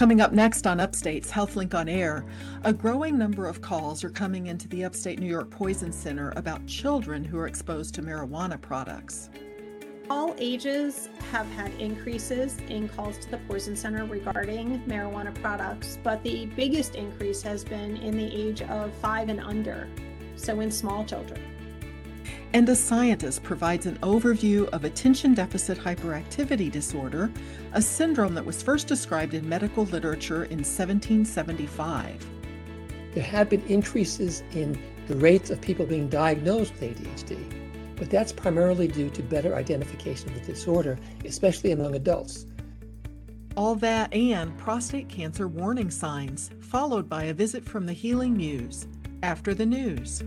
Coming up next on Upstate's HealthLink on Air, a growing number of calls are coming into the Upstate New York Poison Center about children who are exposed to marijuana products. All ages have had increases in calls to the Poison Center regarding marijuana products, but the biggest increase has been in the age of five and under, so in small children. And a scientist provides an overview of attention deficit hyperactivity disorder, a syndrome that was first described in medical literature in 1775. There have been increases in the rates of people being diagnosed with ADHD, but that's primarily due to better identification of the disorder, especially among adults. All that and prostate cancer warning signs, followed by a visit from the Healing Muse. After the news.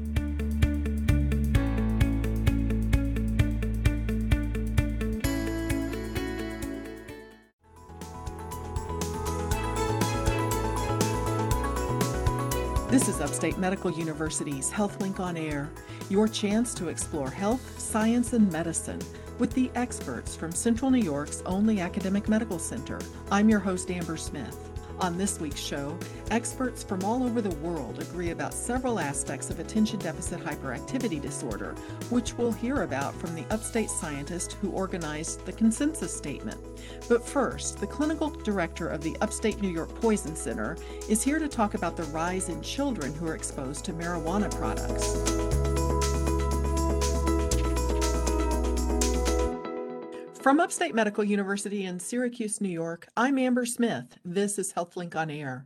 This is Upstate Medical University's HealthLink on Air, your chance to explore health, science, and medicine with the experts from Central New York's only academic medical center. I'm your host, Amber Smith. On this week's show, experts from all over the world agree about several aspects of attention deficit hyperactivity disorder, which we'll hear about from the upstate scientist who organized the consensus statement. But first, the clinical director of the Upstate New York Poison Center is here to talk about the rise in children who are exposed to marijuana products. From Upstate Medical University in Syracuse, New York, I'm Amber Smith. This is HealthLink on Air.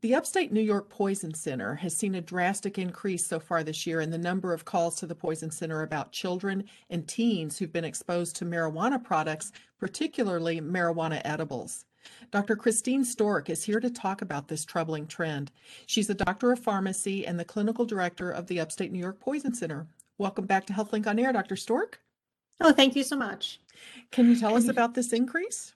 The Upstate New York Poison Center has seen a drastic increase so far this year in the number of calls to the Poison Center about children and teens who've been exposed to marijuana products, particularly marijuana edibles. Dr. Christine Stork is here to talk about this troubling trend. She's a doctor of pharmacy and the clinical director of the Upstate New York Poison Center. Welcome back to HealthLink on Air, Dr. Stork. Oh, thank you so much. Can you tell us about this increase?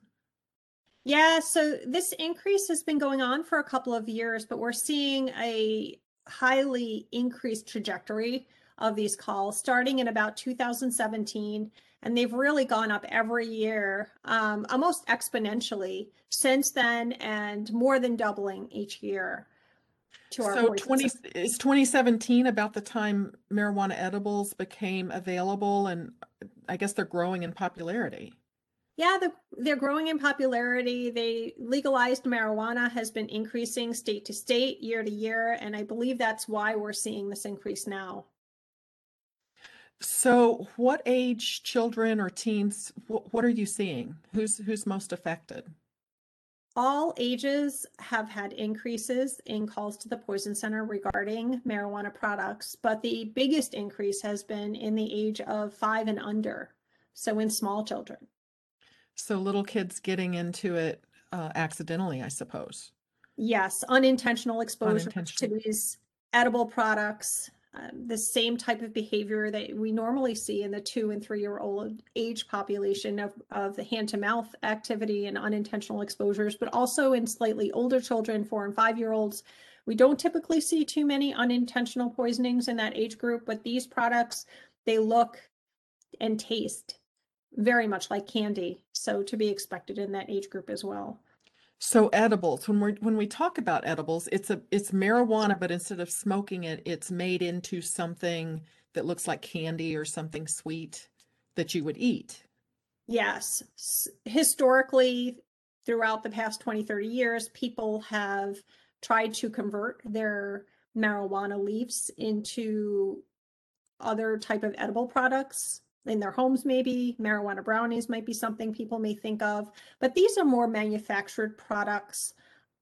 Yeah, so this increase has been going on for a couple of years, but we're seeing a highly increased trajectory of these calls starting in about 2017 and they've really gone up every year um, almost exponentially since then and more than doubling each year to our so 20 is 2017 about the time marijuana edibles became available and i guess they're growing in popularity. Yeah they're, they're growing in popularity. They legalized marijuana has been increasing state to state year to year and i believe that's why we're seeing this increase now. So what age children or teens what, what are you seeing? Who's who's most affected all ages have had increases in calls to the Poison Center regarding marijuana products, but the biggest increase has been in the age of five and under, so in small children. So little kids getting into it uh, accidentally, I suppose. Yes, unintentional exposure to these edible products um, the same type of behavior that we normally see in the two and three year old age population of, of the hand to mouth activity and unintentional exposures, but also in slightly older children, four and five year olds. We don't typically see too many unintentional poisonings in that age group, but these products, they look and taste very much like candy. So to be expected in that age group as well. So edibles, when we when we talk about edibles, it's a it's marijuana, but instead of smoking it, it's made into something that looks like candy or something sweet that you would eat. Yes. Historically, throughout the past 20, 30 years, people have tried to convert their marijuana leaves into other type of edible products in their homes maybe marijuana brownies might be something people may think of but these are more manufactured products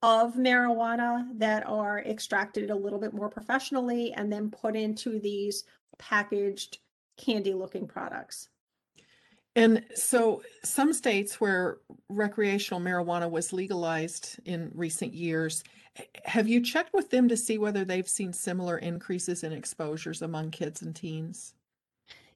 of marijuana that are extracted a little bit more professionally and then put into these packaged candy looking products. And so some states where recreational marijuana was legalized in recent years have you checked with them to see whether they've seen similar increases in exposures among kids and teens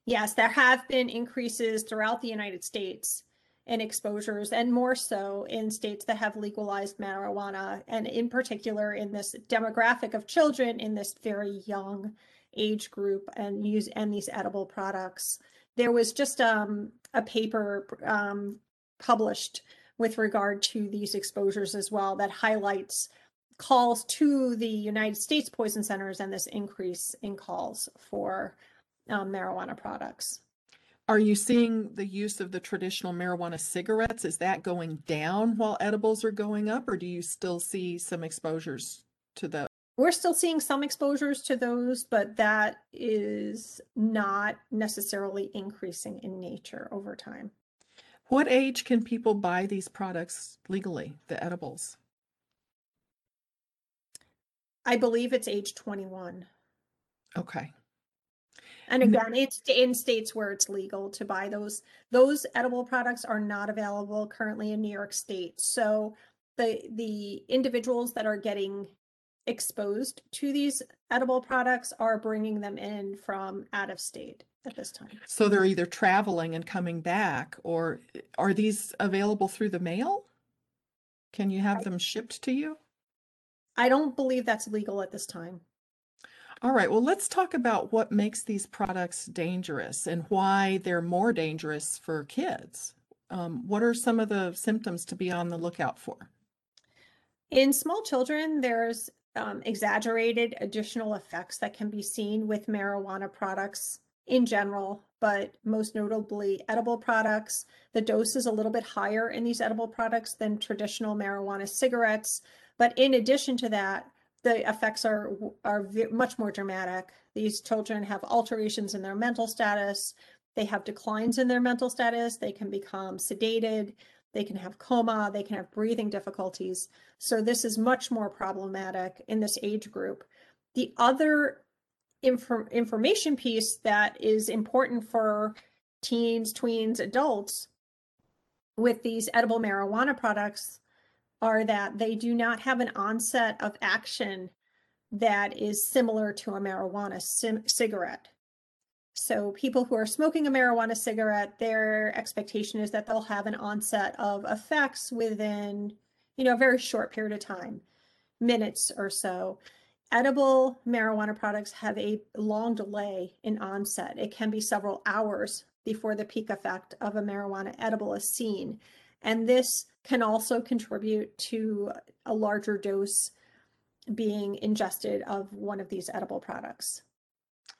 Yes, there have been increases throughout the United States in exposures, and more so in states that have legalized marijuana, and in particular in this demographic of children in this very young age group and use and these edible products. There was just um, a paper um, published with regard to these exposures as well that highlights calls to the United States poison centers and this increase in calls for um, marijuana products. Are you seeing the use of the traditional marijuana cigarettes? Is that going down while edibles are going up, or do you still see some exposures to those? We're still seeing some exposures to those, but that is not necessarily increasing in nature over time. What age can people buy these products legally, the edibles? I believe it's age 21. Okay. And again, it's in states where it's legal to buy those. Those edible products are not available currently in New York State. So the the individuals that are getting exposed to these edible products are bringing them in from out of state at this time. So they're either traveling and coming back, or are these available through the mail? Can you have them shipped to you? I don't believe that's legal at this time. All right, well, let's talk about what makes these products dangerous and why they're more dangerous for kids. Um, what are some of the symptoms to be on the lookout for? In small children, there's um, exaggerated additional effects that can be seen with marijuana products in general, but most notably edible products. The dose is a little bit higher in these edible products than traditional marijuana cigarettes. But in addition to that, the effects are are much more dramatic. These children have alterations in their mental status. They have declines in their mental status. They can become sedated. They can have coma. They can have breathing difficulties. So this is much more problematic in this age group. The other inf- information piece that is important for teens, tweens, adults with these edible marijuana products are that they do not have an onset of action that is similar to a marijuana cigarette. So people who are smoking a marijuana cigarette, their expectation is that they'll have an onset of effects within, you know, a very short period of time, minutes or so. Edible marijuana products have a long delay in onset. It can be several hours before the peak effect of a marijuana edible is seen. And this can also contribute to a larger dose being ingested of one of these edible products.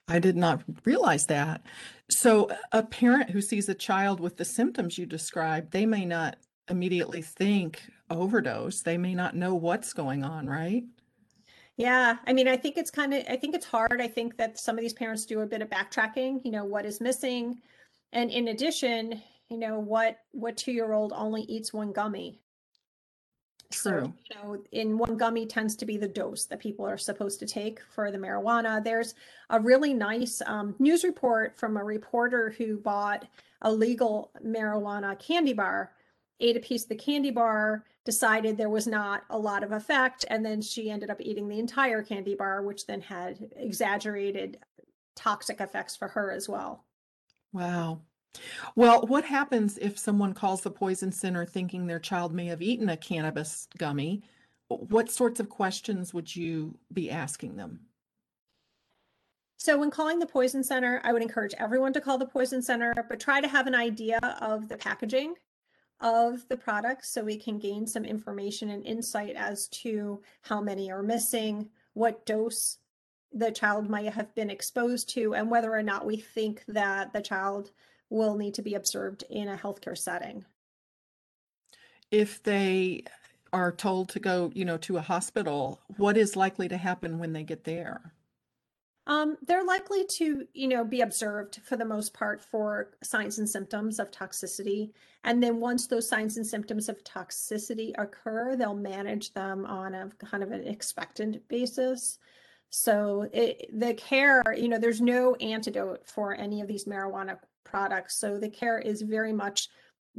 I did not realize that. So, a parent who sees a child with the symptoms you described, they may not immediately think overdose. They may not know what's going on, right? Yeah, I mean, I think it's kind of, I think it's hard. I think that some of these parents do a bit of backtracking, you know, what is missing. And in addition, you know what what two year old only eats one gummy True. So, you know, in one gummy tends to be the dose that people are supposed to take for the marijuana. There's a really nice um, news report from a reporter who bought a legal marijuana candy bar, ate a piece of the candy bar, decided there was not a lot of effect, and then she ended up eating the entire candy bar, which then had exaggerated toxic effects for her as well. Wow. Well, what happens if someone calls the poison center thinking their child may have eaten a cannabis gummy? What sorts of questions would you be asking them? So, when calling the poison center, I would encourage everyone to call the poison center, but try to have an idea of the packaging of the products so we can gain some information and insight as to how many are missing, what dose the child might have been exposed to, and whether or not we think that the child will need to be observed in a healthcare setting. If they are told to go, you know, to a hospital, what is likely to happen when they get there? Um, they're likely to, you know, be observed for the most part for signs and symptoms of toxicity. And then once those signs and symptoms of toxicity occur, they'll manage them on a kind of an expectant basis. So it, the care, you know, there's no antidote for any of these marijuana products. So the care is very much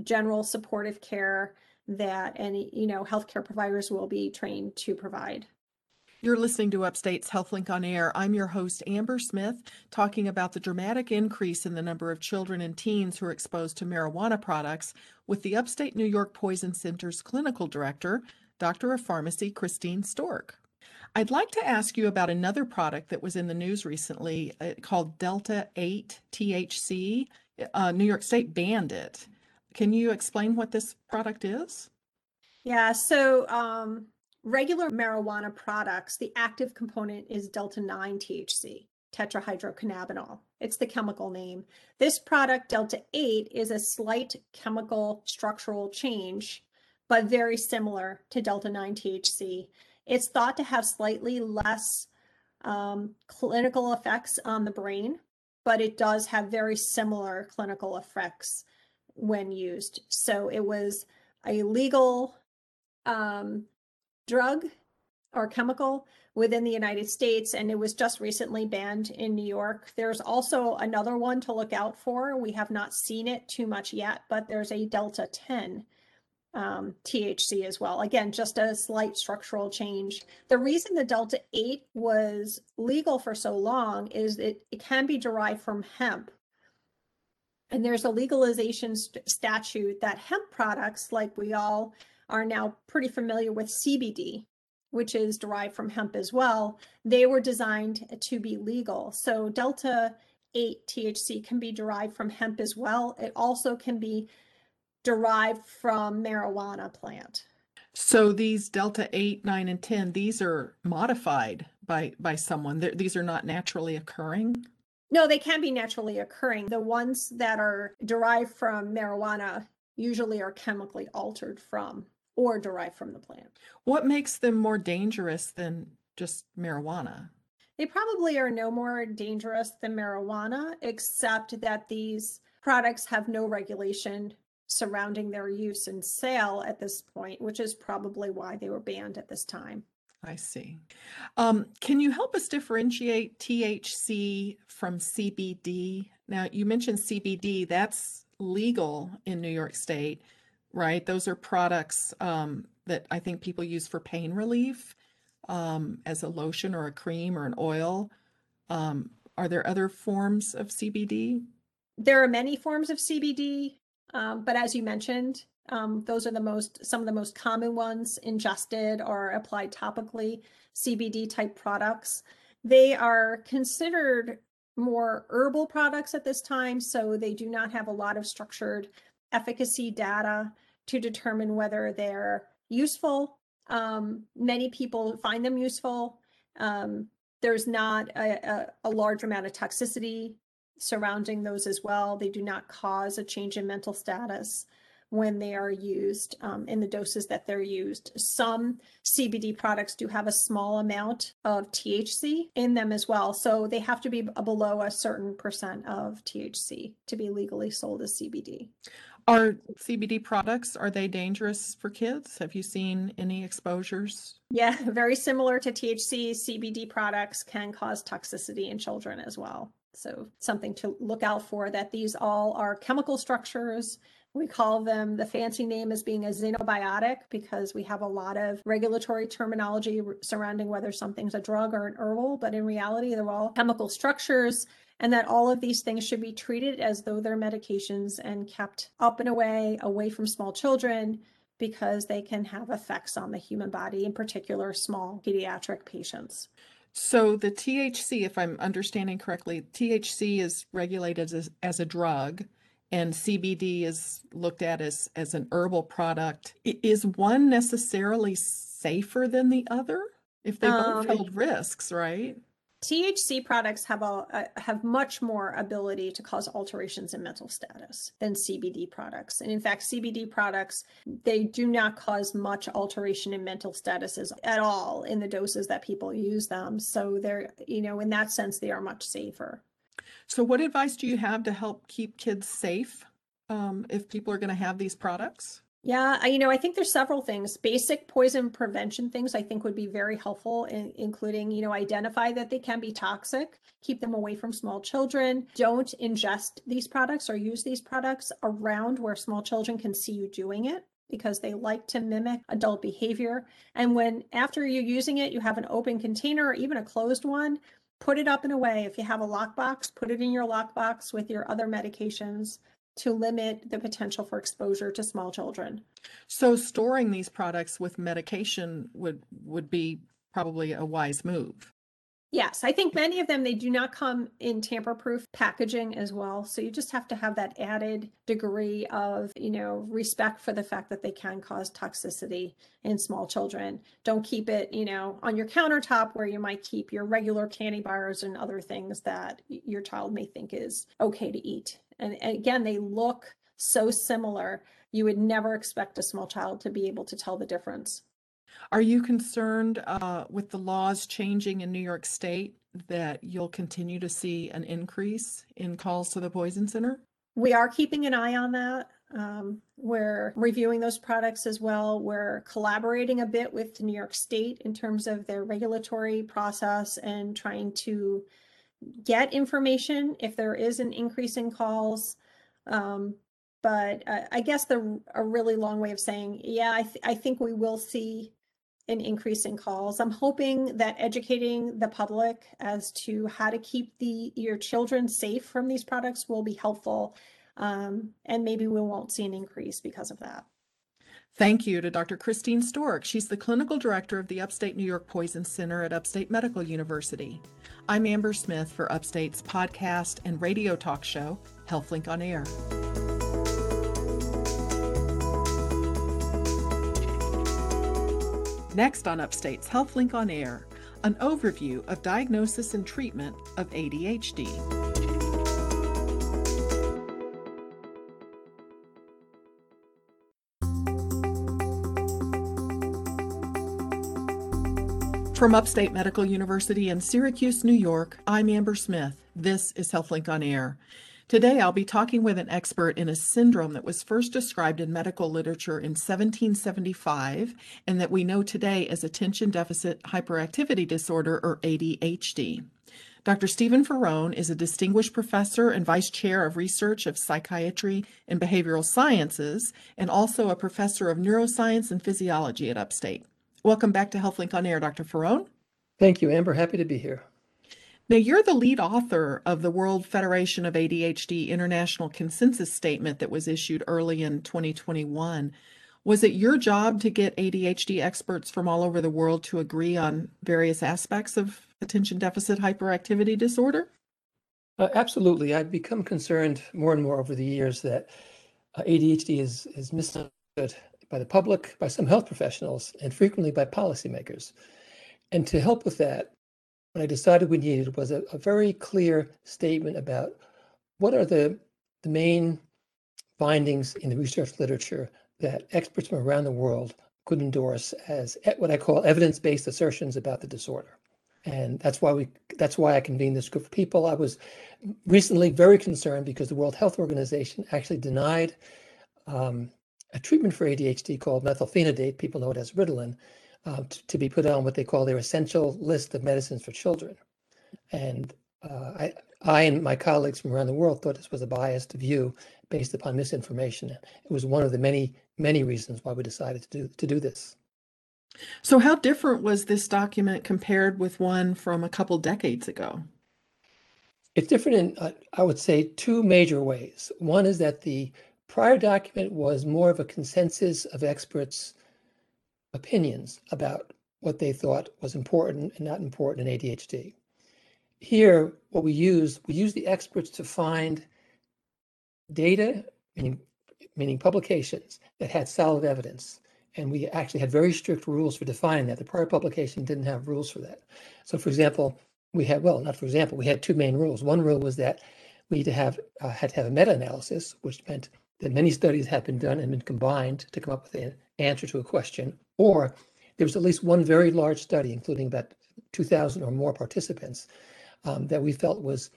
general supportive care that any, you know, healthcare providers will be trained to provide. You're listening to Upstate's HealthLink on Air. I'm your host, Amber Smith, talking about the dramatic increase in the number of children and teens who are exposed to marijuana products with the Upstate New York Poison Center's clinical director, Doctor of Pharmacy Christine Stork. I'd like to ask you about another product that was in the news recently uh, called Delta 8 THC. Uh, New York State banned it. Can you explain what this product is? Yeah, so um, regular marijuana products, the active component is delta 9 THC, tetrahydrocannabinol. It's the chemical name. This product, delta 8, is a slight chemical structural change, but very similar to delta 9 THC. It's thought to have slightly less um, clinical effects on the brain, but it does have very similar clinical effects when used. So it was a legal um, drug or chemical within the United States, and it was just recently banned in New York. There's also another one to look out for. We have not seen it too much yet, but there's a Delta 10 um, THC as well. Again, just a slight structural change. The reason the Delta 8 was legal for so long is it, it can be derived from hemp. And there's a legalization st- statute that hemp products, like we all are now pretty familiar with CBD, which is derived from hemp as well, they were designed to be legal. So Delta 8 THC can be derived from hemp as well. It also can be derived from marijuana plant. So these delta 8, 9 and 10 these are modified by by someone. They're, these are not naturally occurring. No, they can be naturally occurring. The ones that are derived from marijuana usually are chemically altered from or derived from the plant. What makes them more dangerous than just marijuana? They probably are no more dangerous than marijuana, except that these products have no regulation surrounding their use and sale at this point, which is probably why they were banned at this time. I see. Um, can you help us differentiate THC from CBD? Now, you mentioned CBD, that's legal in New York State right? Those are products um, that I think people use for pain relief um, as a lotion or a cream or an oil. Um, are there other forms of CBD? There are many forms of CBD, um, but as you mentioned, um, those are the most some of the most common ones ingested or applied topically. CBD type products. They are considered more herbal products at this time, so they do not have a lot of structured efficacy data to determine whether they're useful. Um, many people find them useful. Um, there's not a, a, a, large amount of toxicity surrounding those as well. They do not cause a change in mental status when they are used um, in the doses that they're used. Some CBD products do have a small amount of THC in them as well. So they have to be below a certain percent of THC to be legally sold as CBD. Are CBD products, are they dangerous for kids? Have you seen any exposures? Yeah, very similar to THC, CBD products can cause toxicity in children as well. So something to look out for that these all are chemical structures. We call them the fancy name as being a xenobiotic because we have a lot of regulatory terminology surrounding whether something's a drug or an herbal, but in reality, they're all chemical structures and that all of these things should be treated as though they're medications and kept up and away, away from small children, because they can have effects on the human body, in particular, small pediatric patients. So, the THC, if I'm understanding correctly, THC is regulated as, as a drug and CBD is looked at as, as an herbal product. Is one necessarily safer than the other? If they both um, hold risks, right? THC products have a, a, have much more ability to cause alterations in mental status than CBD products. And in fact, CBD products they do not cause much alteration in mental statuses at all in the doses that people use them. So they're you know in that sense they are much safer. So what advice do you have to help keep kids safe um, if people are going to have these products? Yeah, I, you know, I think there's several things. Basic poison prevention things I think would be very helpful, in, including, you know, identify that they can be toxic, keep them away from small children. Don't ingest these products or use these products around where small children can see you doing it because they like to mimic adult behavior. And when after you're using it, you have an open container or even a closed one, put it up and away. If you have a lockbox, put it in your lockbox with your other medications to limit the potential for exposure to small children. So storing these products with medication would would be probably a wise move. Yes, I think many of them they do not come in tamper-proof packaging as well. So you just have to have that added degree of, you know, respect for the fact that they can cause toxicity in small children. Don't keep it, you know, on your countertop where you might keep your regular candy bars and other things that your child may think is okay to eat. And, again, they look so similar. You would never expect a small child to be able to tell the difference. Are you concerned uh, with the laws changing in New York State that you'll continue to see an increase in calls to the Poison Center? We are keeping an eye on that. Um, we're reviewing those products as well. We're collaborating a bit with New York State in terms of their regulatory process and trying to get information if there is an increase in calls. Um, but uh, I guess the a really long way of saying, yeah, I, th- I think we will see an increase in calls. I'm hoping that educating the public as to how to keep the your children safe from these products will be helpful. Um, and maybe we won't see an increase because of that. Thank you to Dr. Christine Stork. She's the clinical director of the Upstate New York Poison Center at Upstate Medical University. I'm Amber Smith for Upstate's podcast and radio talk show, HealthLink on Air. Next on Upstate's HealthLink on Air, an overview of diagnosis and treatment of ADHD. From Upstate Medical University in Syracuse, New York, I'm Amber Smith. This is HealthLink on Air. Today, I'll be talking with an expert in a syndrome that was first described in medical literature in 1775 and that we know today as attention deficit hyperactivity disorder or ADHD. Dr. Stephen Faraone is a distinguished professor and vice chair of research of psychiatry and behavioral sciences, and also a professor of neuroscience and physiology at Upstate. Welcome back to HealthLink on Air, Dr. Faraone. Thank you, Amber. Happy to be here. Now, you're the lead author of the World Federation of ADHD International Consensus Statement that was issued early in 2021. Was it your job to get ADHD experts from all over the world to agree on various aspects of attention deficit hyperactivity disorder? Uh, absolutely. I've become concerned more and more over the years that uh, ADHD is, is misunderstood by the public, by some health professionals, and frequently by policymakers. And to help with that, what I decided we needed was a, a very clear statement about what are the, the main findings in the research literature that experts from around the world could endorse as what I call evidence-based assertions about the disorder. And that's why we that's why I convened this group of people. I was recently very concerned because the World Health Organization actually denied um, a treatment for ADHD called methylphenidate. People know it as Ritalin, uh, to, to, be put on what they call their essential list of medicines for children. And uh, I, I and my colleagues from around the world thought this was a biased view based upon misinformation. It was one of the many, many reasons why we decided to do to do this. So, how different was this document compared with one from a couple decades ago? It's different in, uh, I would say, two major ways. One is that the prior document was more of a consensus of experts opinions about what they thought was important and not important in ADHD. Here, what we use, we use the experts to find data, meaning, meaning publications that had solid evidence. And we actually had very strict rules for defining that. The prior publication didn't have rules for that. So for example, we had, well, not for example, we had two main rules. One rule was that we had to have, uh, had to have a meta-analysis, which meant that many studies have been done and been combined to come up with an answer to a question, or there was at least one very large study, including about 2,000 or more participants, um, that we felt was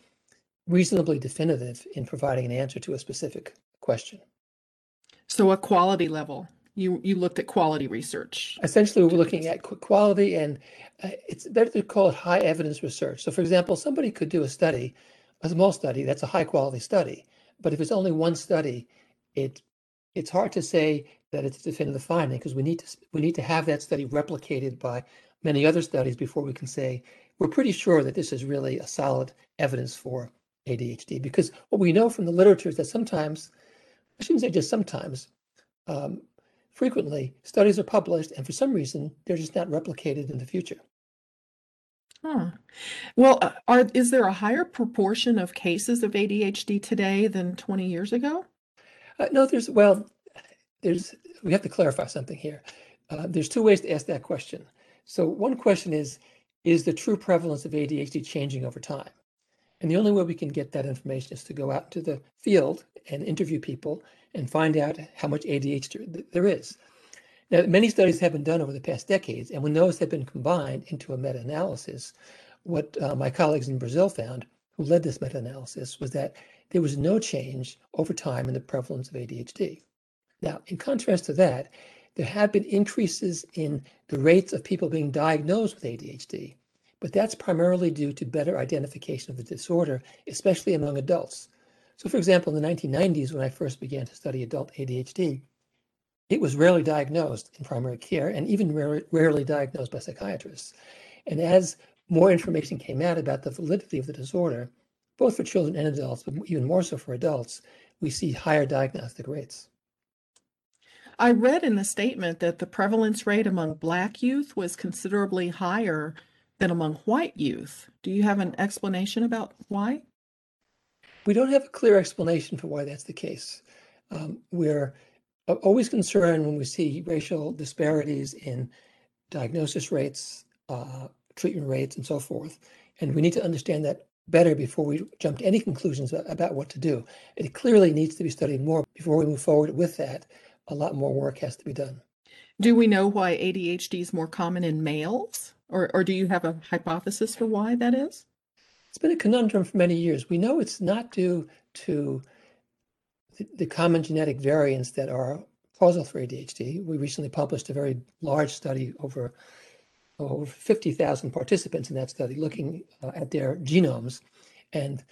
reasonably definitive in providing an answer to a specific question. So a quality level. You you looked at quality research. Essentially, we're looking at quality, and uh, it's better to call it high evidence research. So, for example, somebody could do a study, a small study that's a high quality study, but if it's only one study, it it's hard to say that it's a definitive finding because we need to we need to have that study replicated by many other studies before we can say we're pretty sure that this is really a solid evidence for ADHD. Because what we know from the literature is that sometimes, I shouldn't say just sometimes, um, frequently studies are published and for some reason they're just not replicated in the future. Huh. Well, are is there a higher proportion of cases of ADHD today than 20 years ago? Uh, no, there's, well, there's, we have to clarify something here. Uh, there's two ways to ask that question. So one question is, is the true prevalence of ADHD changing over time? And the only way we can get that information is to go out to the field and interview people and find out how much ADHD there is. Now, many studies have been done over the past decades, and when those have been combined into a meta-analysis, what uh, my colleagues in Brazil found, who led this meta-analysis, was that there was no change over time in the prevalence of ADHD. Now, in contrast to that, there have been increases in the rates of people being diagnosed with ADHD, but that's primarily due to better identification of the disorder, especially among adults. So, for example, in the 1990s, when I first began to study adult ADHD, it was rarely diagnosed in primary care and even rare, rarely diagnosed by psychiatrists. And as more information came out about the validity of the disorder, both for children and adults, but even more so for adults, we see higher diagnostic rates. I read in the statement that the prevalence rate among Black youth was considerably higher than among white youth. Do you have an explanation about why? We don't have a clear explanation for why that's the case. Um, we're always concerned when we see racial disparities in diagnosis rates, uh, treatment rates, and so forth. And we need to understand that better before we jump to any conclusions about what to do. It clearly needs to be studied more before we move forward with that. A lot more work has to be done. Do we know why ADHD is more common in males? Or, or do you have a hypothesis for why that is? It's been a conundrum for many years. We know it's not due to the, common genetic variants that are causal for ADHD. We recently published a very large study over over 50,000 participants in that study looking uh, at their genomes. And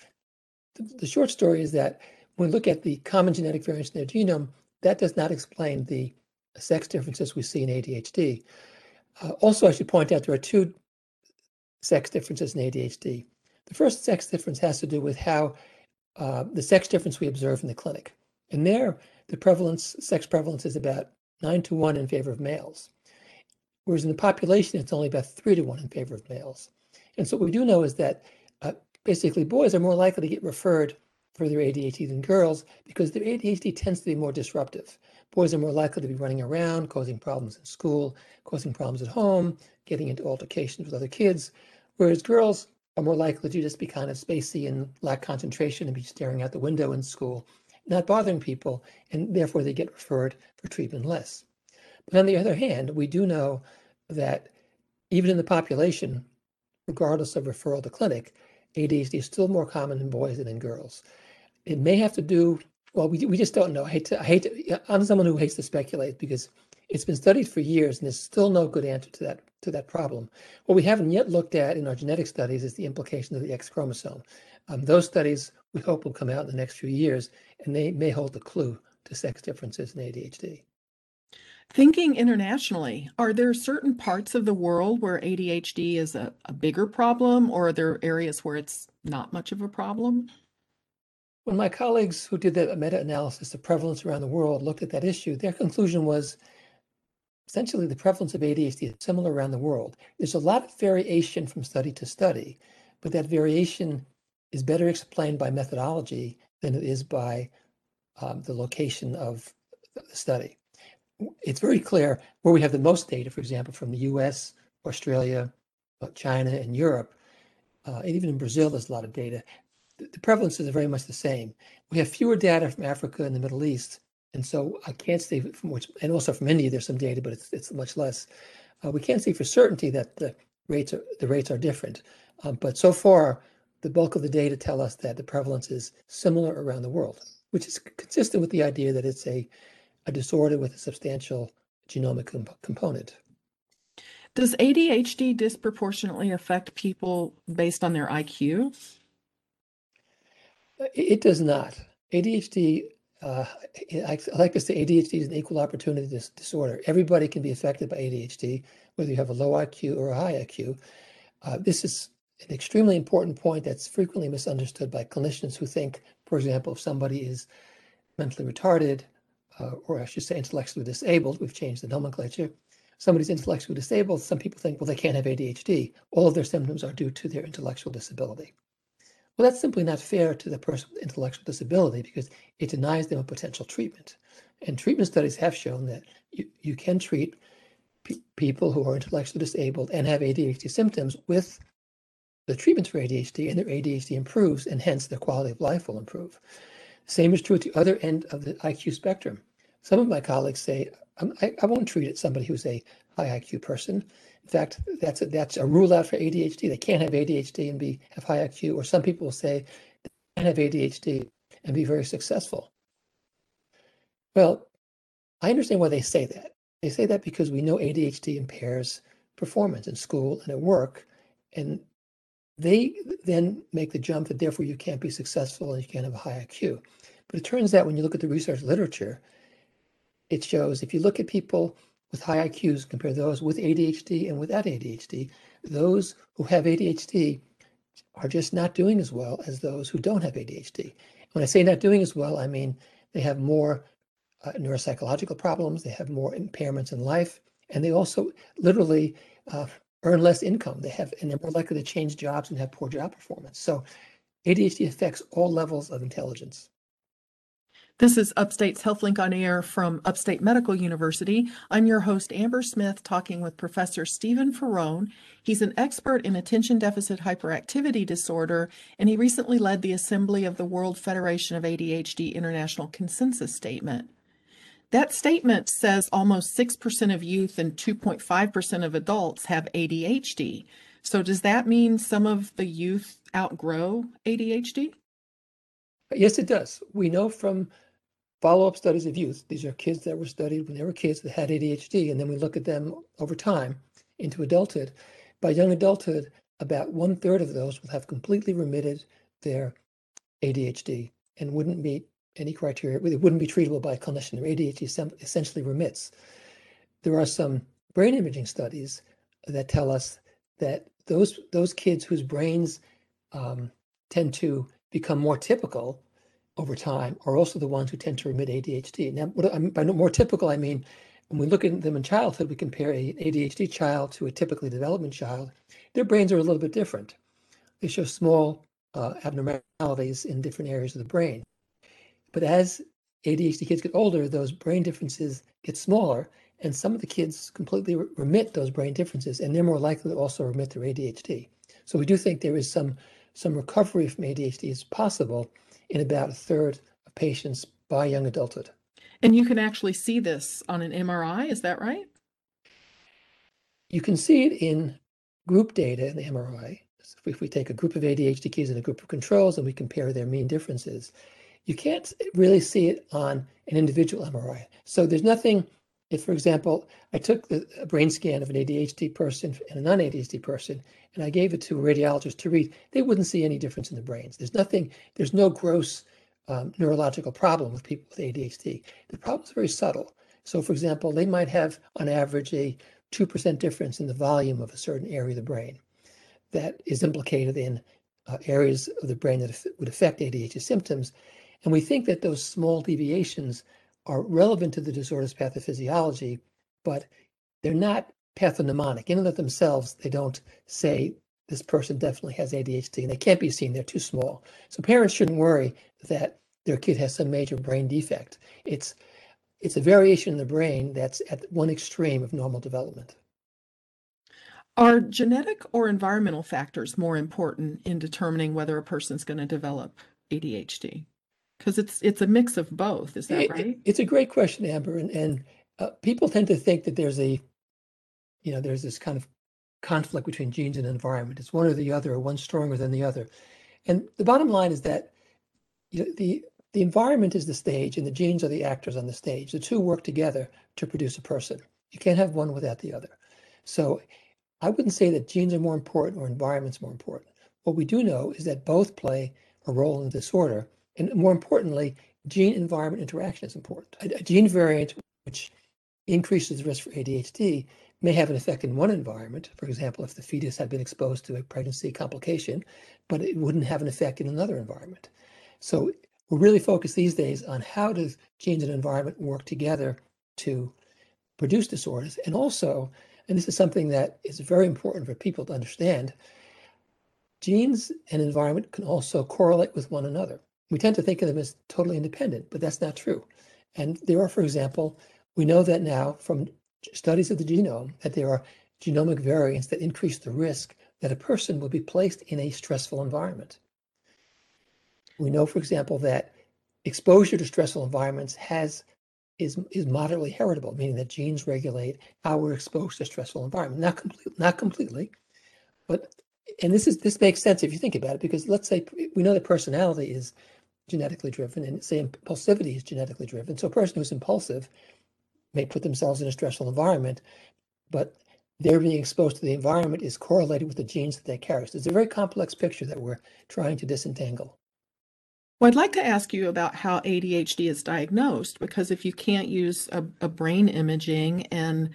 the, the short story is that when we look at the common genetic variants in their genome, that does not explain the sex differences we see in ADHD. Uh, also, I should point out there are two sex differences in ADHD. The first sex difference has to do with how uh, the sex difference we observe in the clinic. And there, the prevalence, sex prevalence is about nine to one in favor of males. Whereas in the population, it's only about three to one in favor of males. And so what we do know is that uh, basically boys are more likely to get referred for their ADHD than girls because their ADHD tends to be more disruptive. Boys are more likely to be running around, causing problems in school, causing problems at home, getting into altercations with other kids, whereas girls are more likely to just be kind of spacey and lack concentration and be staring out the window in school not bothering people, and therefore they get referred for treatment less. But on the other hand, we do know that even in the population, regardless of referral to clinic, ADHD is still more common in boys than in girls. It may have to do, well, we, we just don't know. I hate to, I hate to, I'm someone who hates to speculate because it's been studied for years and there's still no good answer to that, to that problem. What we haven't yet looked at in our genetic studies is the implication of the X chromosome. Um, those studies we hope will come out in the next few years, and they may hold a clue to sex differences in ADHD. Thinking internationally, are there certain parts of the world where ADHD is a, a bigger problem, or are there areas where it's not much of a problem? When my colleagues who did the meta-analysis of prevalence around the world looked at that issue, their conclusion was essentially the prevalence of ADHD is similar around the world. There's a lot of variation from study to study, but that variation is better explained by methodology than it is by um, the location of the study. It's very clear where we have the most data, for example, from the US, Australia, uh, China, and Europe, uh, and even in Brazil, there's a lot of data. The, prevalences are very much the same. We have fewer data from Africa and the Middle East, and so I can't say from which, and also from India, there's some data, but it's, it's much less. Uh, we can't say for certainty that the rates are the rates are different, um, but so far the bulk of the data tell us that the prevalence is similar around the world, which is consistent with the idea that it's a, a disorder with a substantial genomic comp component. Does ADHD disproportionately affect people based on their IQ? Uh, it, it does not. ADHD, uh, I, I, like to say ADHD is an equal opportunity dis disorder. Everybody can be affected by ADHD, whether you have a low IQ or a high IQ. Uh, this is an extremely important point that's frequently misunderstood by clinicians who think, for example, if somebody is mentally retarded, uh, or I should say intellectually disabled, we've changed the nomenclature, somebody's intellectually disabled, some people think, well, they can't have ADHD. All of their symptoms are due to their intellectual disability. Well, that's simply not fair to the person with intellectual disability because it denies them a potential treatment. And treatment studies have shown that you, you can treat pe people who are intellectually disabled and have ADHD symptoms with the treatments for ADHD, and their ADHD improves, and hence their quality of life will improve. Same is true at the other end of the IQ spectrum. Some of my colleagues say, I, I won't treat it somebody who's a high IQ person. In fact, that's a, that's a rule out for ADHD. They can't have ADHD and be have high IQ. Or some people will say they can't have ADHD and be very successful. Well, I understand why they say that. They say that because we know ADHD impairs performance in school and at work, and they then make the jump that therefore you can't be successful and you can't have a high IQ. But it turns out when you look at the research literature, it shows if you look at people with high IQs compare those with ADHD and without ADHD, those who have ADHD are just not doing as well as those who don't have ADHD. When I say not doing as well, I mean they have more uh, neuropsychological problems, they have more impairments in life, and they also literally uh, earn less income. They have, and they're more likely to change jobs and have poor job performance. So ADHD affects all levels of intelligence. This is Upstate's HealthLink on Air from Upstate Medical University. I'm your host, Amber Smith, talking with Professor Stephen Faraone. He's an expert in attention deficit hyperactivity disorder, and he recently led the assembly of the World Federation of ADHD International Consensus Statement. That statement says almost 6% of youth and 2.5% of adults have ADHD. So, does that mean some of the youth outgrow ADHD? Yes, it does. We know from follow-up studies of youth. These are kids that were studied when they were kids that had ADHD, and then we look at them over time into adulthood. By young adulthood, about one third of those will have completely remitted their ADHD and wouldn't meet any criteria. It wouldn't be treatable by a clinician. Their ADHD essentially remits. There are some brain imaging studies that tell us that those those kids whose brains um, tend to become more typical over time are also the ones who tend to remit ADHD. Now, what I by more typical, I mean when we look at them in childhood, we compare an ADHD child to a typically development child. Their brains are a little bit different. They show small uh, abnormalities in different areas of the brain. But as ADHD kids get older, those brain differences get smaller, and some of the kids completely re remit those brain differences, and they're more likely to also remit their ADHD. So we do think there is some some recovery from ADHD is possible in about a third of patients by young adulthood. And you can actually see this on an MRI, is that right? You can see it in group data in the MRI. If we take a group of ADHD kids and a group of controls and we compare their mean differences, you can't really see it on an individual MRI. So there's nothing, if for example, I took the, a brain scan of an ADHD person and a non-ADHD person, and I gave it to a radiologist to read, they wouldn't see any difference in the brains. There's nothing, there's no gross um, neurological problem with people with ADHD. The problem is very subtle. So for example, they might have on average a 2% difference in the volume of a certain area of the brain that is implicated in uh, areas of the brain that would affect ADHD symptoms. And we think that those small deviations are relevant to the disorder's pathophysiology, but they're not pathognomonic. In and of themselves, they don't say this person definitely has ADHD and they can't be seen, they're too small. So parents shouldn't worry that their kid has some major brain defect. It's it's a variation in the brain that's at one extreme of normal development. Are genetic or environmental factors more important in determining whether a person's going to develop ADHD? Because it's it's a mix of both, is that It, right? it's a great question, Amber, and, and uh, people tend to think that there's a you know, there's this kind of conflict between genes and environment. It's one or the other, or one stronger than the other. And the bottom line is that you know, the the environment is the stage, and the genes are the actors on the stage. The two work together to produce a person. You can't have one without the other. So I wouldn't say that genes are more important or environment's more important. What we do know is that both play a role in disorder, and more importantly, gene environment interaction is important. A, gene variant which increases the risk for ADHD may have an effect in one environment. For example, if the fetus had been exposed to a pregnancy complication, but it wouldn't have an effect in another environment. So we're really focused these days on how does genes and environment work together to produce disorders. And also, and this is something that is very important for people to understand, genes and environment can also correlate with one another. We tend to think of them as totally independent, but that's not true. And there are, for example, we know that now from studies of the genome that there are genomic variants that increase the risk that a person will be placed in a stressful environment. We know, for example, that exposure to stressful environments has is, is moderately heritable, meaning that genes regulate how we're exposed to stressful environment. Not completely, not completely, but and this is this makes sense if you think about it, because let's say we know that personality is genetically driven, and say impulsivity is genetically driven. So a person who's impulsive may put themselves in a stressful environment, but their being exposed to the environment is correlated with the genes that they carry. So it's a very complex picture that we're trying to disentangle. Well, I'd like to ask you about how ADHD is diagnosed because if you can't use a, a brain imaging and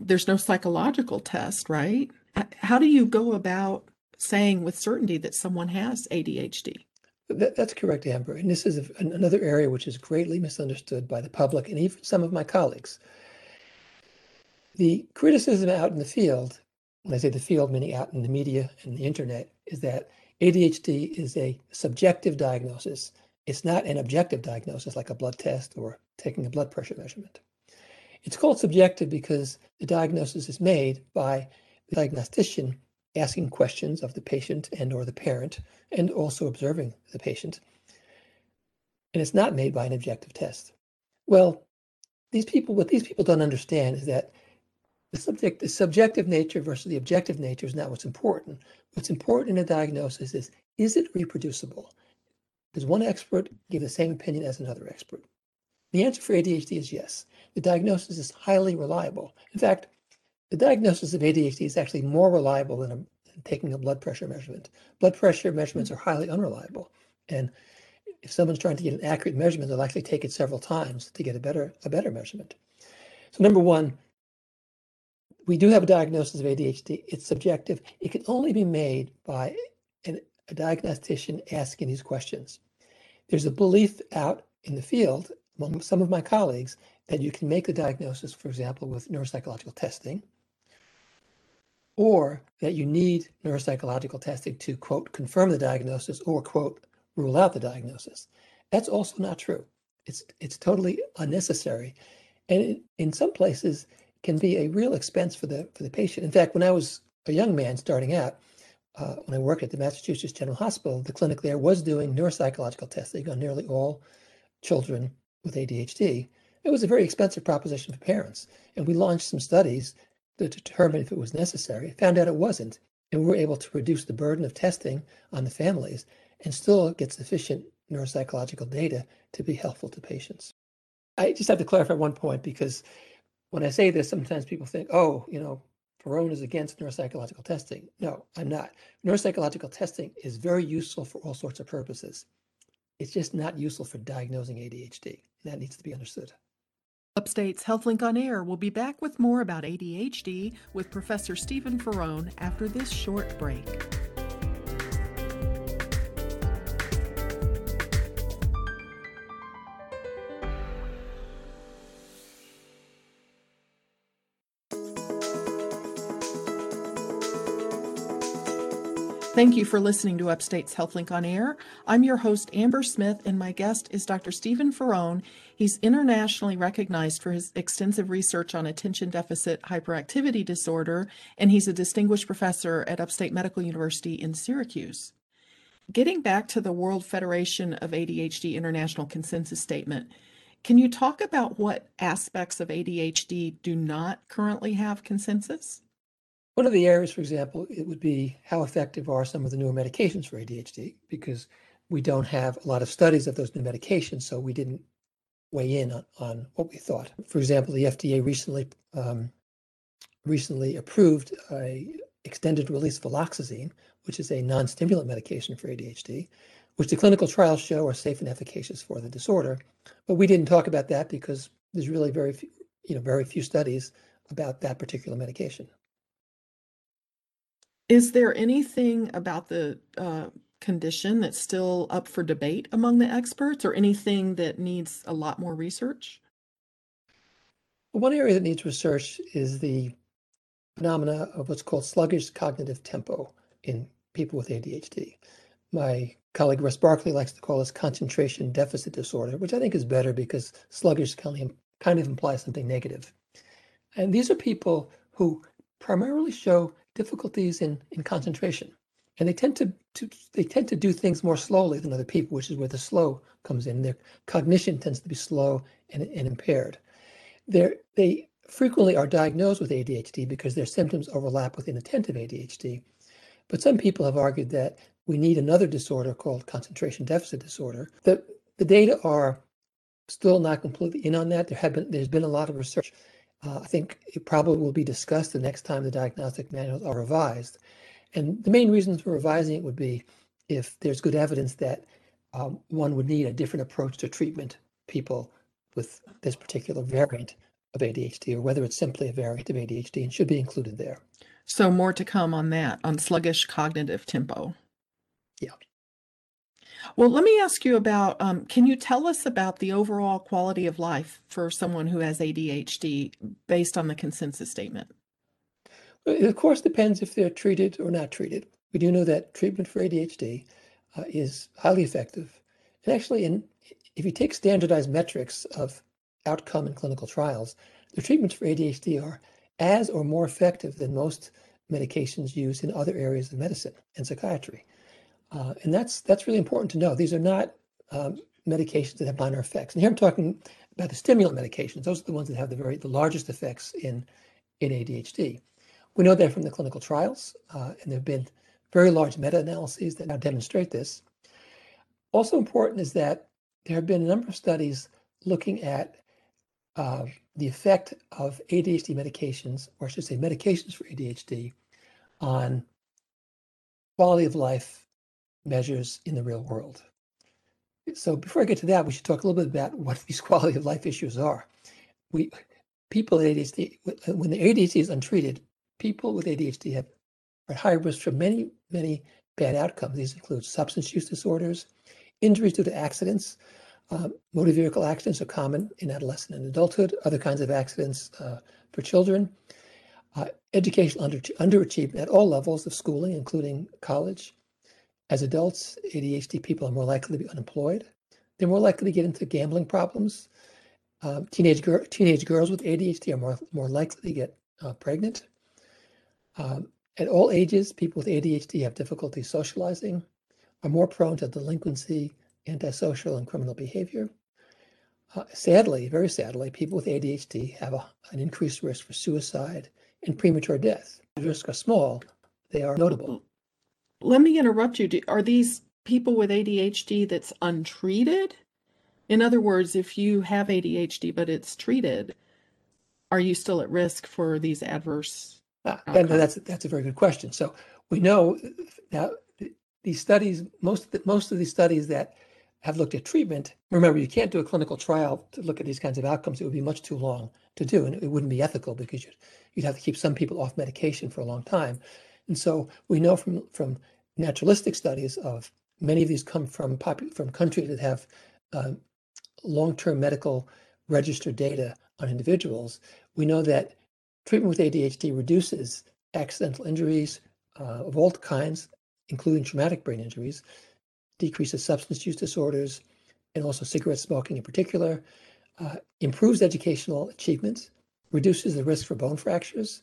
there's no psychological test, right? How do you go about saying with certainty that someone has ADHD? That, that's correct, Amber. And this is a, another area which is greatly misunderstood by the public and even some of my colleagues. The criticism out in the field, when I say the field, meaning out in the media and the internet, is that ADHD is a subjective diagnosis. It's not an objective diagnosis like a blood test or taking a blood pressure measurement. It's called subjective because the diagnosis is made by the diagnostician asking questions of the patient and or the parent and also observing the patient. And it's not made by an objective test. Well, these people, what these people don't understand is that the subject, the subjective nature versus the objective nature is not what's important. What's important in a diagnosis is, is it reproducible? Does one expert give the same opinion as another expert? The answer for ADHD is yes. The diagnosis is highly reliable. In fact, the diagnosis of ADHD is actually more reliable than, a, than taking a blood pressure measurement. Blood pressure measurements are highly unreliable. And if someone's trying to get an accurate measurement, they'll actually take it several times to get a better, a better measurement. So number one, we do have a diagnosis of ADHD. It's subjective. It can only be made by an, a diagnostician asking these questions. There's a belief out in the field among some of my colleagues that you can make the diagnosis, for example, with neuropsychological testing, or that you need neuropsychological testing to, quote, confirm the diagnosis or, quote, rule out the diagnosis. That's also not true. It's, it's totally unnecessary. And in some places, can be a real expense for the for the patient. In fact, when I was a young man starting out, uh, when I worked at the Massachusetts General Hospital, the clinic there was doing neuropsychological testing on nearly all children with ADHD. It was a very expensive proposition for parents, and we launched some studies to determine if it was necessary. Found out it wasn't, and we were able to reduce the burden of testing on the families and still get sufficient neuropsychological data to be helpful to patients. I just have to clarify one point because when I say this, sometimes people think, oh, you know, Faraone is against neuropsychological testing. No, I'm not. Neuropsychological testing is very useful for all sorts of purposes. It's just not useful for diagnosing ADHD. That needs to be understood. Upstate's HealthLink on Air will be back with more about ADHD with Professor Stephen Faraone after this short break. Thank you for listening to Upstate's HealthLink on Air. I'm your host, Amber Smith, and my guest is Dr. Stephen Faraone. He's internationally recognized for his extensive research on attention deficit hyperactivity disorder, and he's a distinguished professor at Upstate Medical University in Syracuse. Getting back to the World Federation of ADHD International Consensus Statement, can you talk about what aspects of ADHD do not currently have consensus? One of the areas, for example, it would be how effective are some of the newer medications for ADHD, because we don't have a lot of studies of those new medications, so we didn't weigh in on, on what we thought. For example, the FDA recently um, recently approved a extended release viloxazine, which is a non-stimulant medication for ADHD, which the clinical trials show are safe and efficacious for the disorder. But we didn't talk about that because there's really very few, you know, very few studies about that particular medication. Is there anything about the uh, condition that's still up for debate among the experts or anything that needs a lot more research? One area that needs research is the phenomena of what's called sluggish cognitive tempo in people with ADHD. My colleague Russ Barkley likes to call this concentration deficit disorder, which I think is better because sluggish kind of implies something negative. And these are people who primarily show difficulties in, in concentration. And they tend to, to they tend to do things more slowly than other people, which is where the slow comes in. Their cognition tends to be slow and, and impaired. They're, they frequently are diagnosed with ADHD because their symptoms overlap with inattentive ADHD. But some people have argued that we need another disorder called concentration deficit disorder. The, the data are still not completely in on that. There have been there's been a lot of research. Uh, I think it probably will be discussed the next time the diagnostic manuals are revised. And the main reasons for revising it would be if there's good evidence that um, one would need a different approach to treatment people with this particular variant of ADHD, or whether it's simply a variant of ADHD and should be included there. So more to come on that, on sluggish cognitive tempo. Yeah. Well, let me ask you about um, can you tell us about the overall quality of life for someone who has ADHD based on the consensus statement? It of course depends if they're treated or not treated. We do know that treatment for ADHD uh, is highly effective. And actually, in, if you take standardized metrics of outcome in clinical trials, the treatments for ADHD are as or more effective than most medications used in other areas of medicine and psychiatry. Uh, and that's that's really important to know. These are not um, medications that have minor effects. And here I'm talking about the stimulant medications. Those are the ones that have the very the largest effects in in ADHD. We know that from the clinical trials, uh, and there have been very large meta-analyses that now demonstrate this. Also important is that there have been a number of studies looking at uh, the effect of ADHD medications, or I should say medications for ADHD, on quality of life measures in the real world. So before I get to that, we should talk a little bit about what these quality of life issues are. We people with ADHD, when the ADHD is untreated, people with ADHD have are at high risk for many, many bad outcomes. These include substance use disorders, injuries due to accidents. Uh, motor vehicle accidents are common in adolescent and adulthood. Other kinds of accidents uh, for children. Uh, educational under, underachievement at all levels of schooling, including college. As adults, ADHD people are more likely to be unemployed. They're more likely to get into gambling problems. Uh, teenage, gir- teenage girls with ADHD are more, more likely to get uh, pregnant. Um, at all ages, people with ADHD have difficulty socializing, are more prone to delinquency, antisocial, and criminal behavior. Uh, sadly, very sadly, people with ADHD have a, an increased risk for suicide and premature death. The risks are small, they are notable let me interrupt you. Are these people with ADHD that's untreated? In other words, if you have ADHD but it's treated, are you still at risk for these adverse? Uh, and that's that's a very good question. So we know now these studies, most of the, most of these studies that have looked at treatment. Remember, you can't do a clinical trial to look at these kinds of outcomes. It would be much too long to do, and it wouldn't be ethical because you'd, you'd have to keep some people off medication for a long time. And so we know from from naturalistic studies of many of these come from from countries that have uh, long-term medical registered data on individuals. We know that treatment with ADHD reduces accidental injuries uh, of all kinds, including traumatic brain injuries, decreases substance use disorders, and also cigarette smoking in particular, uh, improves educational achievements, reduces the risk for bone fractures,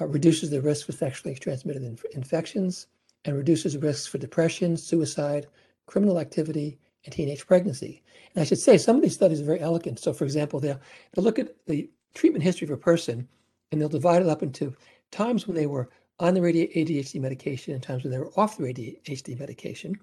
uh, reduces the risk for sexually transmitted inf- infections, and reduces risks for depression, suicide, criminal activity, and teenage pregnancy. And I should say, some of these studies are very elegant. So, for example, they'll, they'll look at the treatment history of a person and they'll divide it up into times when they were on their ADHD medication and times when they were off their ADHD medication.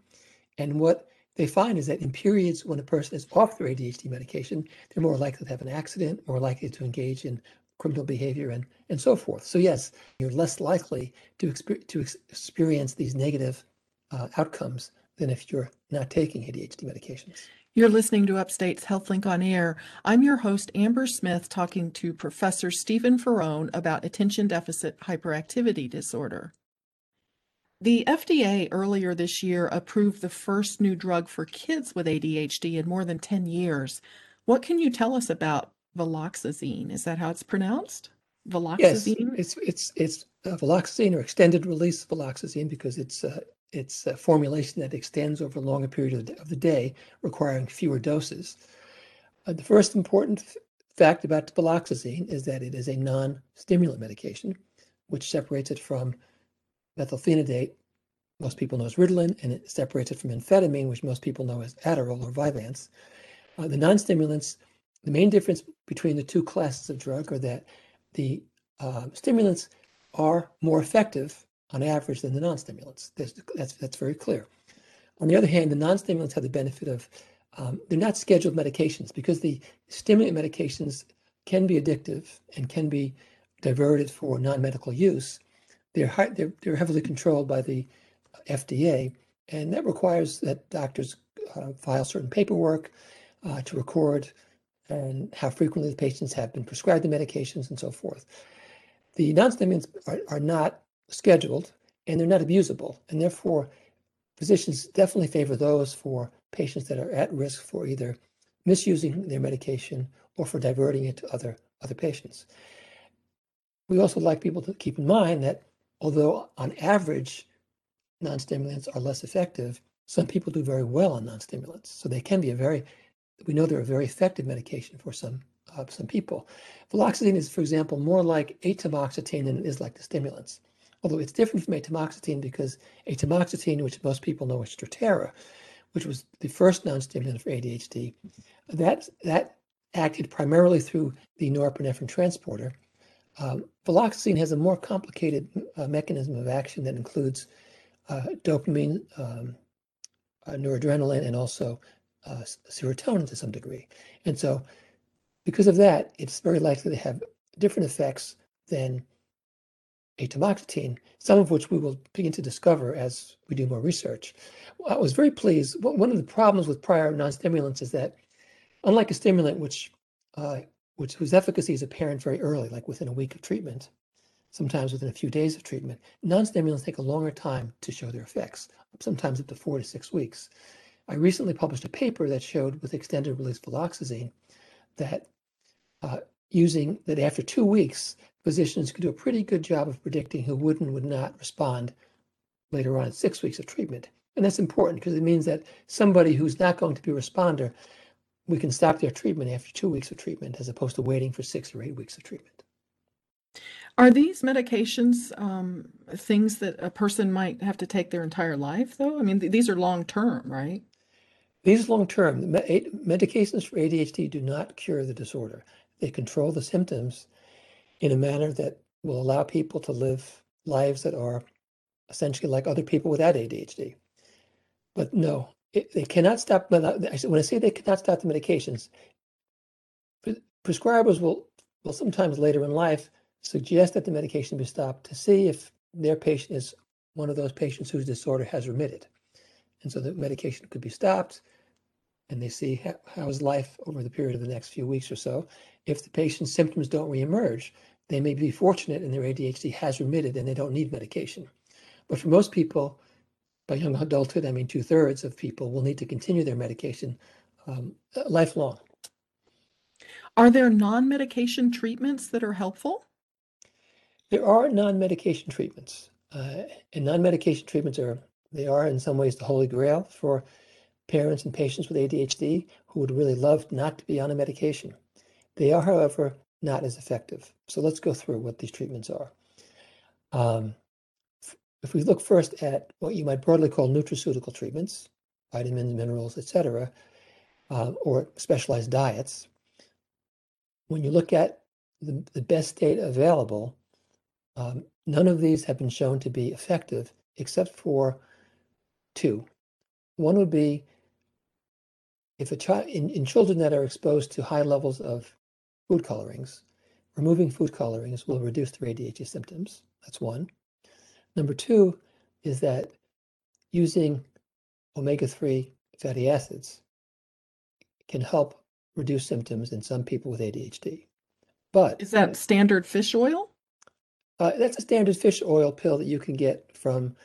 And what they find is that in periods when a person is off their ADHD medication, they're more likely to have an accident, more likely to engage in criminal behavior and, and so forth. So yes, you're less likely to, exper- to ex- experience these negative uh, outcomes than if you're not taking ADHD medications. You're listening to Upstate's HealthLink on Air. I'm your host, Amber Smith, talking to Professor Stephen Faraone about attention deficit hyperactivity disorder. The FDA earlier this year approved the first new drug for kids with ADHD in more than 10 years. What can you tell us about viloxazine. Is that how it's pronounced? Yes, it's it's it's uh, viloxazine or extended release viloxazine because it's uh, it's a formulation that extends over a longer period of the, of the day, requiring fewer doses. Uh, the first important f- fact about viloxazine is that it is a non-stimulant medication, which separates it from methylphenidate, most people know as Ritalin, and it separates it from amphetamine, which most people know as Adderall or Vyvanse. Uh, the non-stimulants, the main difference between the two classes of drug are that the uh, stimulants are more effective on average than the non-stimulants. That's, that's, that's very clear. On the other hand, the non-stimulants have the benefit of um, they're not scheduled medications because the stimulant medications can be addictive and can be diverted for non-medical use. They're, high, they're, they're heavily controlled by the FDA, and that requires that doctors uh, file certain paperwork uh, to record and how frequently the patients have been prescribed the medications and so forth. The non-stimulants are, are not scheduled and they're not abusable, and therefore physicians definitely favor those for patients that are at risk for either misusing their medication or for diverting it to other other patients. We also like people to keep in mind that although on average non-stimulants are less effective, some people do very well on non-stimulants. So they can be a very, we know they're a very effective medication for some uh, some people. Viloxazine is, for example, more like atomoxetine than it is like the stimulants. Although it's different from atomoxetine because atomoxetine, which most people know as Strattera, which was the first non-stimulant for ADHD, that that acted primarily through the norepinephrine transporter. Um, has a more complicated uh, mechanism of action that includes uh, dopamine, um, uh, noradrenaline, and also uh, serotonin to some degree. And so, because of that, it's very likely to have different effects than atomoxetine, some of which we will begin to discover as we do more research. I was very pleased. One of the problems with prior non-stimulants is that, unlike a stimulant, which uh, which whose efficacy is apparent very early, like within a week of treatment, sometimes within a few days of treatment, non-stimulants take a longer time to show their effects, sometimes up to four to six weeks. I recently published a paper that showed with extended release viloxazine that uh, using that after two weeks, physicians could do a pretty good job of predicting who would and would not respond later on at six weeks of treatment. And that's important because it means that somebody who's not going to be a responder, we can stop their treatment after two weeks of treatment as opposed to waiting for six or eight weeks of treatment. Are these medications um, things that a person might have to take their entire life, though? I mean, th- these are long term, right? These long term medications for ADHD do not cure the disorder. They control the symptoms in a manner that will allow people to live lives that are essentially like other people without ADHD. But no, it, they cannot stop. When I say they cannot stop the medications, prescribers will will sometimes later in life suggest that the medication be stopped to see if their patient is one of those patients whose disorder has remitted. And so the medication could be stopped and they see how, how is life over the period of the next few weeks or so. If the patient's symptoms don't reemerge, they may be fortunate and their ADHD has remitted and they don't need medication. But for most people, by young adulthood, I mean two thirds of people will need to continue their medication um, lifelong. Are there non medication treatments that are helpful? There are non-medication treatments, uh, and non-medication treatments are they are in some ways the holy grail for parents and patients with ADHD who would really love not to be on a medication. They are, however, not as effective. So let's go through what these treatments are. Um, if we look first at what you might broadly call nutraceutical treatments, vitamins, minerals, etc., uh, or specialized diets, when you look at the, the best data available, um, none of these have been shown to be effective except for two. One would be if a child in, in children that are exposed to high levels of food colorings, removing food colorings will reduce their ADHD symptoms. That's one. Number two is that using omega-3 fatty acids can help reduce symptoms in some people with ADHD. But is that standard fish oil? Uh, that's a standard fish oil pill that you can get from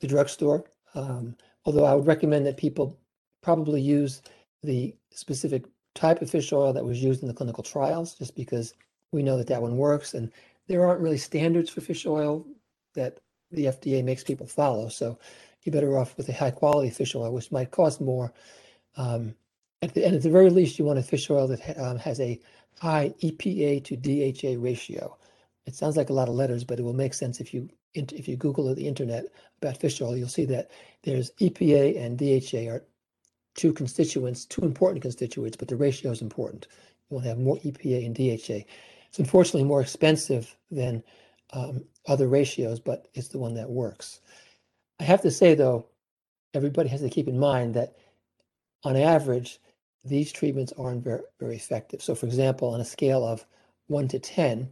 the drugstore. Um, although I would recommend that people probably use the specific type of fish oil that was used in the clinical trials, just because we know that that one works. And there aren't really standards for fish oil that the FDA makes people follow. So you're better off with a high quality fish oil, which might cost more. Um, at the, and at the very least, you want a fish oil that um, has a high EPA to DHA ratio. It sounds like a lot of letters, but it will make sense if you if you Google the internet about fish oil. You'll see that there's EPA and DHA are two constituents, two important constituents, but the ratio is important. You want to have more EPA and DHA. It's unfortunately more expensive than um, other ratios, but it's the one that works. I have to say, though, everybody has to keep in mind that on average, these treatments aren't very, very effective. So, for example, on a scale of 1 to 10,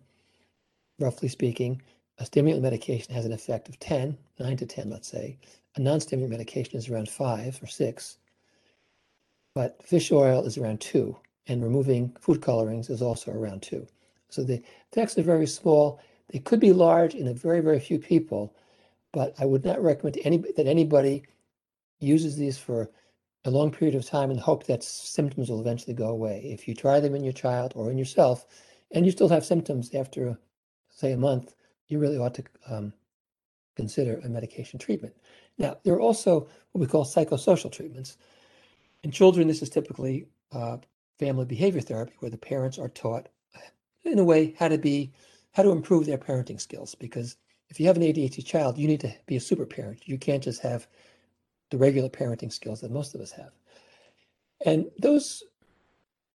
roughly speaking, a stimulant medication has an effect of 10, 9 to 10, let's say. A non stimulant medication is around 5 or 6. But fish oil is around 2, and removing food colorings is also around 2. So the effects are very small. They could be large in a very, very few people, but I would not recommend any, that anybody uses these for a long period of time and hope that symptoms will eventually go away. If you try them in your child or in yourself, and you still have symptoms after, say, a month, you really ought to um, consider a medication treatment. Now, there are also what we call psychosocial treatments. In children, this is typically uh, family behavior therapy, where the parents are taught, in a way, how to be, how to improve their parenting skills. Because if you have an ADHD child, you need to be a super parent. You can't just have the regular parenting skills that most of us have. And those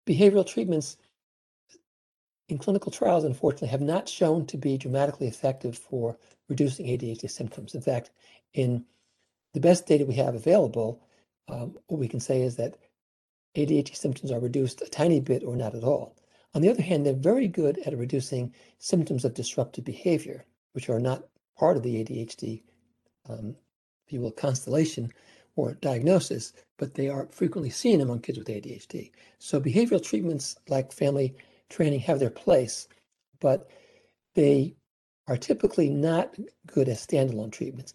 behavioral treatments in clinical trials, unfortunately, have not shown to be dramatically effective for reducing ADHD symptoms. In fact, in the best data we have available, um, what we can say is that ADHD symptoms are reduced a tiny bit or not at all. On the other hand, they're very good at reducing symptoms of disruptive behavior, which are not part of the ADHD um, if you will, constellation or diagnosis, but they are frequently seen among kids with ADHD. So behavioral treatments like family training have their place, but they are typically not good as standalone treatments.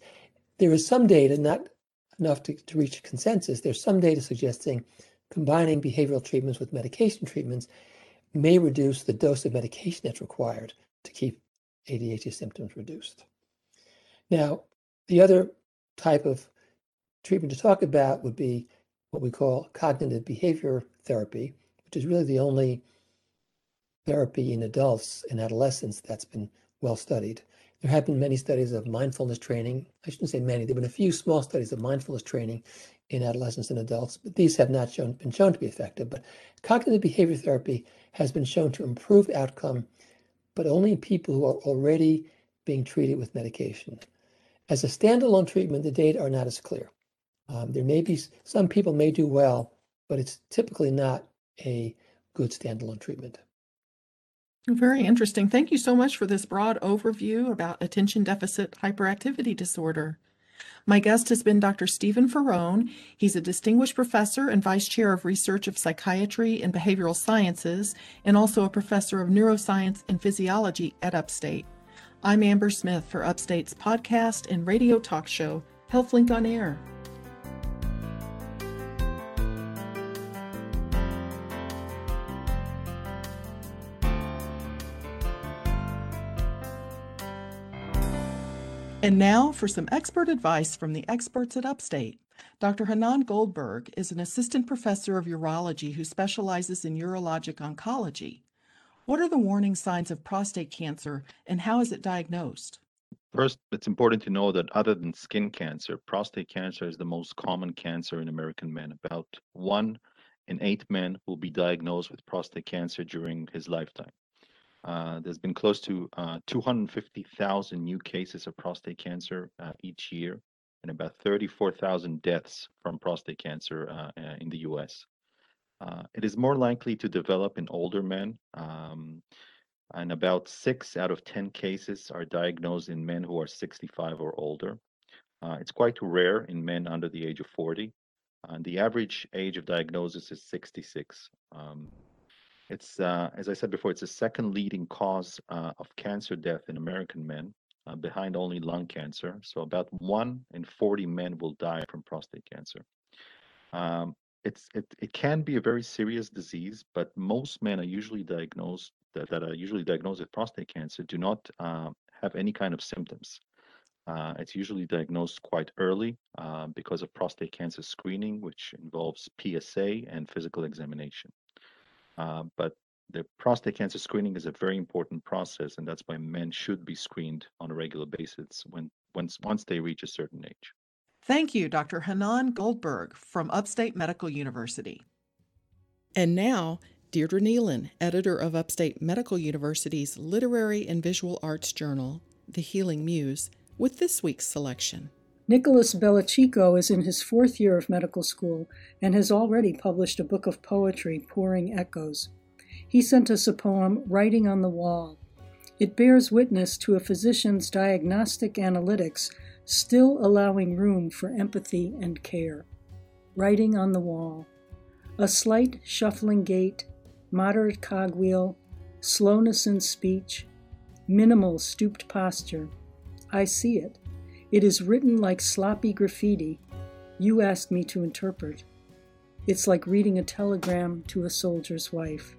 There is some data, not enough to, to reach consensus, there's some data suggesting combining behavioral treatments with medication treatments may reduce the dose of medication that's required to keep ADHD symptoms reduced. Now, the other type of treatment to talk about would be what we call cognitive behavior therapy, which is really the only therapy in adults and adolescents that's been well studied. There have been many studies of mindfulness training. I shouldn't say many, there have been a few small studies of mindfulness training in adolescents and adults, but these have not shown, been shown to be effective. But cognitive behavior therapy has been shown to improve outcome, but only in people who are already being treated with medication. As a standalone treatment, the data are not as clear. Um, there may be some people may do well, but it's typically not a good standalone treatment. Very interesting. Thank you so much for this broad overview about attention deficit hyperactivity disorder. My guest has been Dr. Stephen Faraone. He's a distinguished professor and vice chair of research of psychiatry and behavioral sciences, and also a professor of neuroscience and physiology at Upstate. I'm Amber Smith for Upstate's podcast and radio talk show, HealthLink on Air. And now for some expert advice from the experts at Upstate. Dr. Hanan Goldberg is an assistant professor of urology who specializes in urologic oncology. What are the warning signs of prostate cancer and how is it diagnosed? First, it's important to know that other than skin cancer, prostate cancer is the most common cancer in American men. About one in eight men will be diagnosed with prostate cancer during his lifetime. Uh, there's been close to uh, 250,000 new cases of prostate cancer uh, each year and about 34,000 deaths from prostate cancer uh, uh, in the US. It is more likely to develop in older men, um, and about six out of 10 cases are diagnosed in men who are 65 or older. It's quite rare in men under the age of 40, and the average age of diagnosis is 66. Um, it's, uh, as I said before, it's the second leading cause uh, of cancer death in American men, uh, behind only lung cancer. So about one in 40 men will die from prostate cancer. Um, it's it, it can be a very serious disease, but most men are usually diagnosed that, that are usually diagnosed with prostate cancer do not uh, have any kind of symptoms. Uh, it's usually diagnosed quite early uh, because of prostate cancer screening, which involves PSA and physical examination. Uh, but the prostate cancer screening is a very important process, and that's why men should be screened on a regular basis when once once they reach a certain age. Thank you, Dr. Hanan Goldberg from Upstate Medical University. And now, Deirdre Neilen, editor of Upstate Medical University's Literary and Visual Arts Journal, The Healing Muse, with this week's selection. Nicholas Bellacico is in his fourth year of medical school and has already published a book of poetry, Pouring Echoes. He sent us a poem, Writing on the Wall. It bears witness to a physician's diagnostic analytics still allowing room for empathy and care. Writing on the wall. A slight shuffling gait, moderate cogwheel, slowness in speech, minimal stooped posture. I see it. It is written like sloppy graffiti. You ask me to interpret. It's like reading a telegram to a soldier's wife.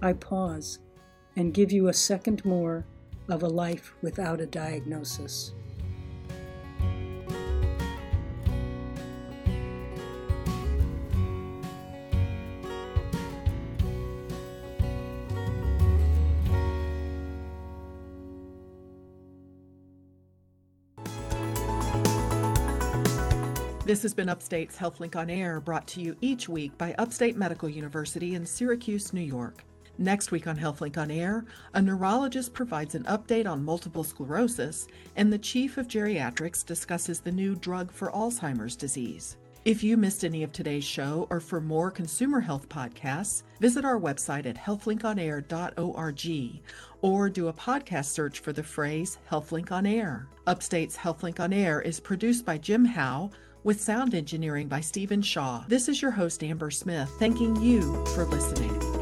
I pause and give you a second more of a life without a diagnosis. This has been Upstate's HealthLink on Air, brought to you each week by Upstate Medical University in Syracuse, New York. Next week on HealthLink on Air, a neurologist provides an update on multiple sclerosis, and the chief of geriatrics discusses the new drug for Alzheimer's disease. If you missed any of today's show or for more consumer health podcasts, visit our website at healthlinkonair.org or do a podcast search for the phrase HealthLink on Air. Upstate's HealthLink on Air is produced by Jim Howe with sound engineering by Stephen Shaw. This is your host, Amber Smith, thanking you for listening.